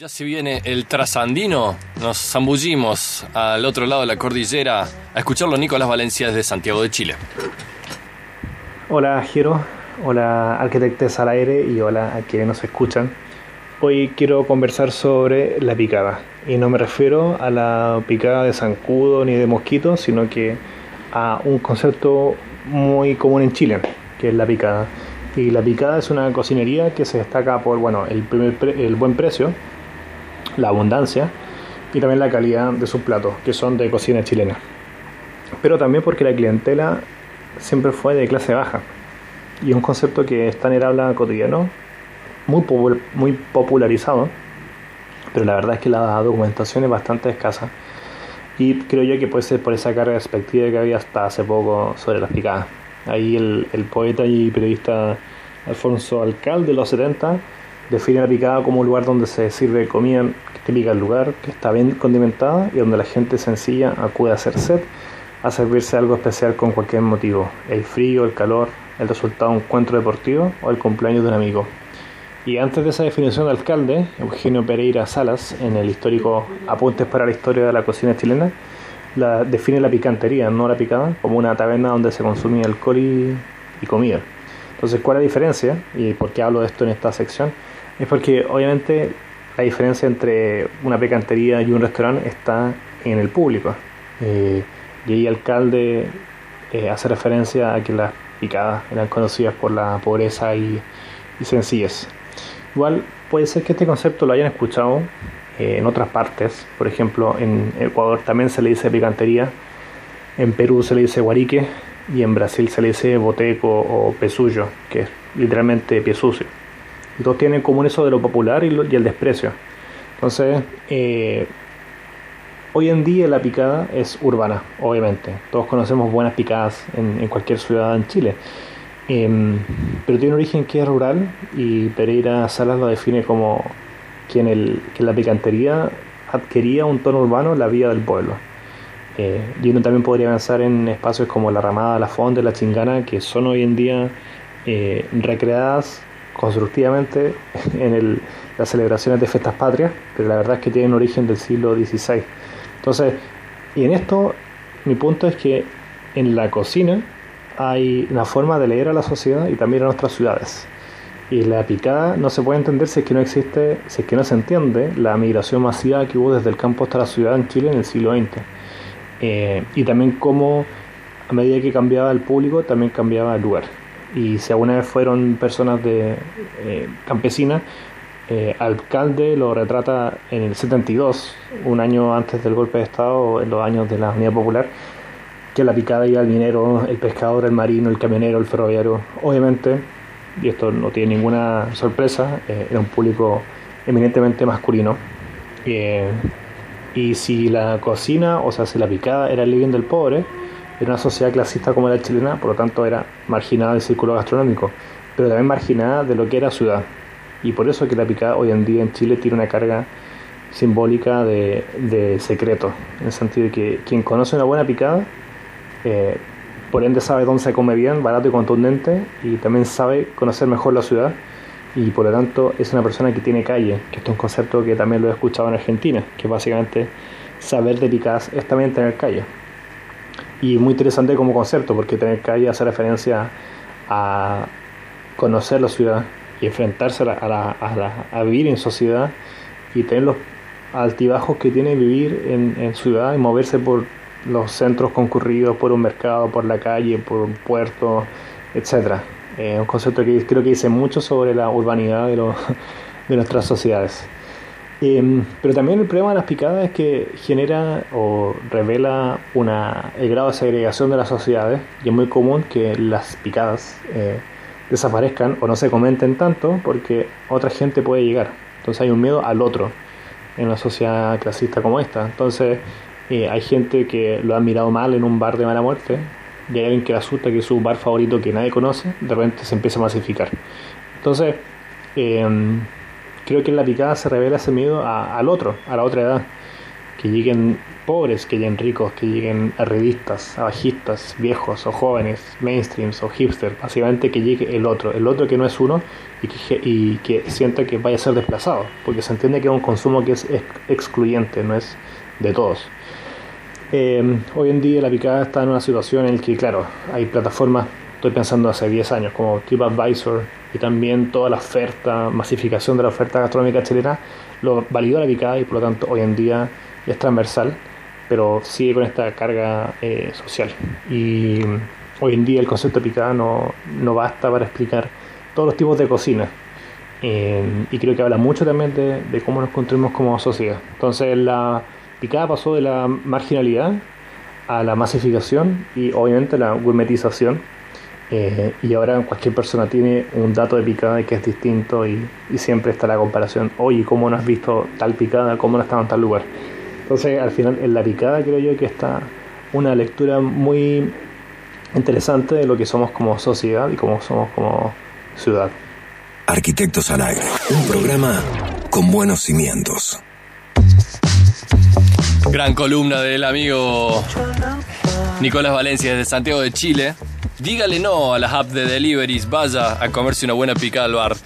Ya se viene el trasandino, nos zambullimos al otro lado de la cordillera a escucharlo Nicolás Valencia desde Santiago de Chile. Hola Jero, hola arquitectes al aire y hola a quienes nos escuchan. Hoy quiero conversar sobre la picada y no me refiero a la picada de zancudo ni de mosquito, sino que a un concepto muy común en Chile, que es la picada. Y la picada es una cocinería que se destaca por bueno, el, el buen precio, la abundancia y también la calidad de sus platos, que son de cocina chilena. Pero también porque la clientela siempre fue de clase baja y un concepto que está en el habla cotidiano, muy, muy popularizado, pero la verdad es que la documentación es bastante escasa. Y creo yo que puede ser por esa carga de perspectiva que había hasta hace poco sobre las picadas. Ahí el, el poeta y periodista Alfonso Alcalde de los 70 define la picada como un lugar donde se sirve comida típica del lugar, que está bien condimentada y donde la gente sencilla acude a hacer set, a servirse algo especial con cualquier motivo, el frío, el calor, el resultado de un encuentro deportivo o el cumpleaños de un amigo. Y antes de esa definición de alcalde, Eugenio Pereira Salas, en el histórico Apuntes para la Historia de la Cocina Chilena, la, define la picantería, no la picada, como una taberna donde se consumía alcohol y, y comida. Entonces, ¿cuál es la diferencia? ¿Y por qué hablo de esto en esta sección? Es porque obviamente la diferencia entre una picantería y un restaurante está en el público. Eh, y ahí alcalde eh, hace referencia a que las picadas eran conocidas por la pobreza y, sencillez. Igual puede ser que este concepto lo hayan escuchado eh, en otras partes. Por ejemplo, en Ecuador también se le dice picantería, en Perú se le dice guarique y en Brasil se le dice boteco o pesullo, que es literalmente pie sucio. Y todos tienen en común eso de lo popular y, el desprecio. Entonces, eh, hoy en día la picada es urbana, obviamente. Todos conocemos buenas picadas en, cualquier ciudad en Chile. Em, pero tiene un origen que es rural y Pereira Salas lo define como que en, la picantería adquiría un tono urbano la vida del pueblo. Eh, y uno también podría pensar en espacios como la Ramada, la Fonte, la Chingana, que son hoy en día eh, recreadas constructivamente en las celebraciones de fiestas patrias, pero la verdad es que tienen origen del siglo XVI. Entonces, y en esto mi punto es que en la cocina hay una forma de leer a la sociedad y también a nuestras ciudades. Y la picada no se puede entender si es que no existe, si es que no se entiende la migración masiva que hubo desde el campo hasta la ciudad en Chile en el siglo XX. Eh, y también cómo a medida que cambiaba el público, también cambiaba el lugar y si alguna vez fueron personas de eh, campesinas, eh, alcalde lo retrata en el 72, un año antes del golpe de Estado, en los años de la Unidad Popular, que la picada iba al minero, el pescador, el marino, el camionero, el ferroviario. Obviamente, y esto no tiene ninguna sorpresa, eh, era un público eminentemente masculino. y si la cocina, o sea, si la picada era el living del pobre, era una sociedad clasista como la chilena, por lo tanto era marginada del círculo gastronómico, pero también marginada de lo que era ciudad. Y por eso que la picada hoy en día en Chile tiene una carga simbólica de, secreto, en el sentido de que quien conoce una buena picada, eh, por ende sabe dónde se come bien, barato y contundente, y también sabe conocer mejor la ciudad, y por lo tanto es una persona que tiene calle, que esto es un concepto que también lo he escuchado en Argentina, que básicamente saber de picadas es también tener calle y muy interesante como concepto porque tener calle hace referencia a conocer la ciudad y enfrentarse a, vivir en sociedad y tener los altibajos que tiene vivir en, ciudad y moverse por los centros concurridos, por un mercado, por la calle, por un puerto, etcétera. Es un concepto que creo que dice mucho sobre la urbanidad de, de nuestras sociedades. Em, pero también el problema de las picadas es que genera o revela una, el grado de segregación de las sociedades y es muy común que las picadas eh, desaparezcan o no se comenten tanto porque otra gente puede llegar. Entonces hay un miedo al otro en una sociedad clasista como esta. Entonces eh, hay gente que lo ha mirado mal en un bar de mala muerte y hay alguien que le asusta que es su bar favorito que nadie conoce, de repente se empieza a masificar. Entonces, eh, creo que en la picada se revela ese miedo al otro, a la otra edad. Que lleguen pobres que lleguen ricos, que lleguen a revistas, a bajistas, viejos o jóvenes, mainstreams o hipster, básicamente que llegue el otro, el otro que no es uno y que, sienta que vaya a ser desplazado, porque se entiende que es un consumo que es excluyente, no es de todos. Eh, hoy en día la picada está en una situación en la que, claro, hay plataformas, estoy pensando hace 10 años, como TripAdvisor y también toda la oferta, masificación de la oferta gastronómica chilena, lo validó la picada y por lo tanto hoy en día es transversal, pero sigue con esta carga eh, social. Y hoy en día el concepto de picada no, no basta para explicar todos los tipos de cocina. Eh, y creo que habla mucho también de, de, cómo nos construimos como sociedad. Entonces la picada pasó de la marginalidad a la masificación y obviamente la gourmetización. Eh, y ahora cualquier persona tiene un dato de picada que es distinto y, y, siempre está la comparación. Oye, ¿cómo no has visto tal picada? ¿Cómo no estaba en tal lugar? Entonces, al final, en la picada creo yo que está una lectura muy interesante de lo que somos como sociedad y cómo somos como ciudad. Arquitectos al aire, un programa con buenos cimientos. Gran columna del amigo Nicolás Valencia desde Santiago de Chile. Dígale no a las apps de deliveries, vaya a comerse una buena picada al bar.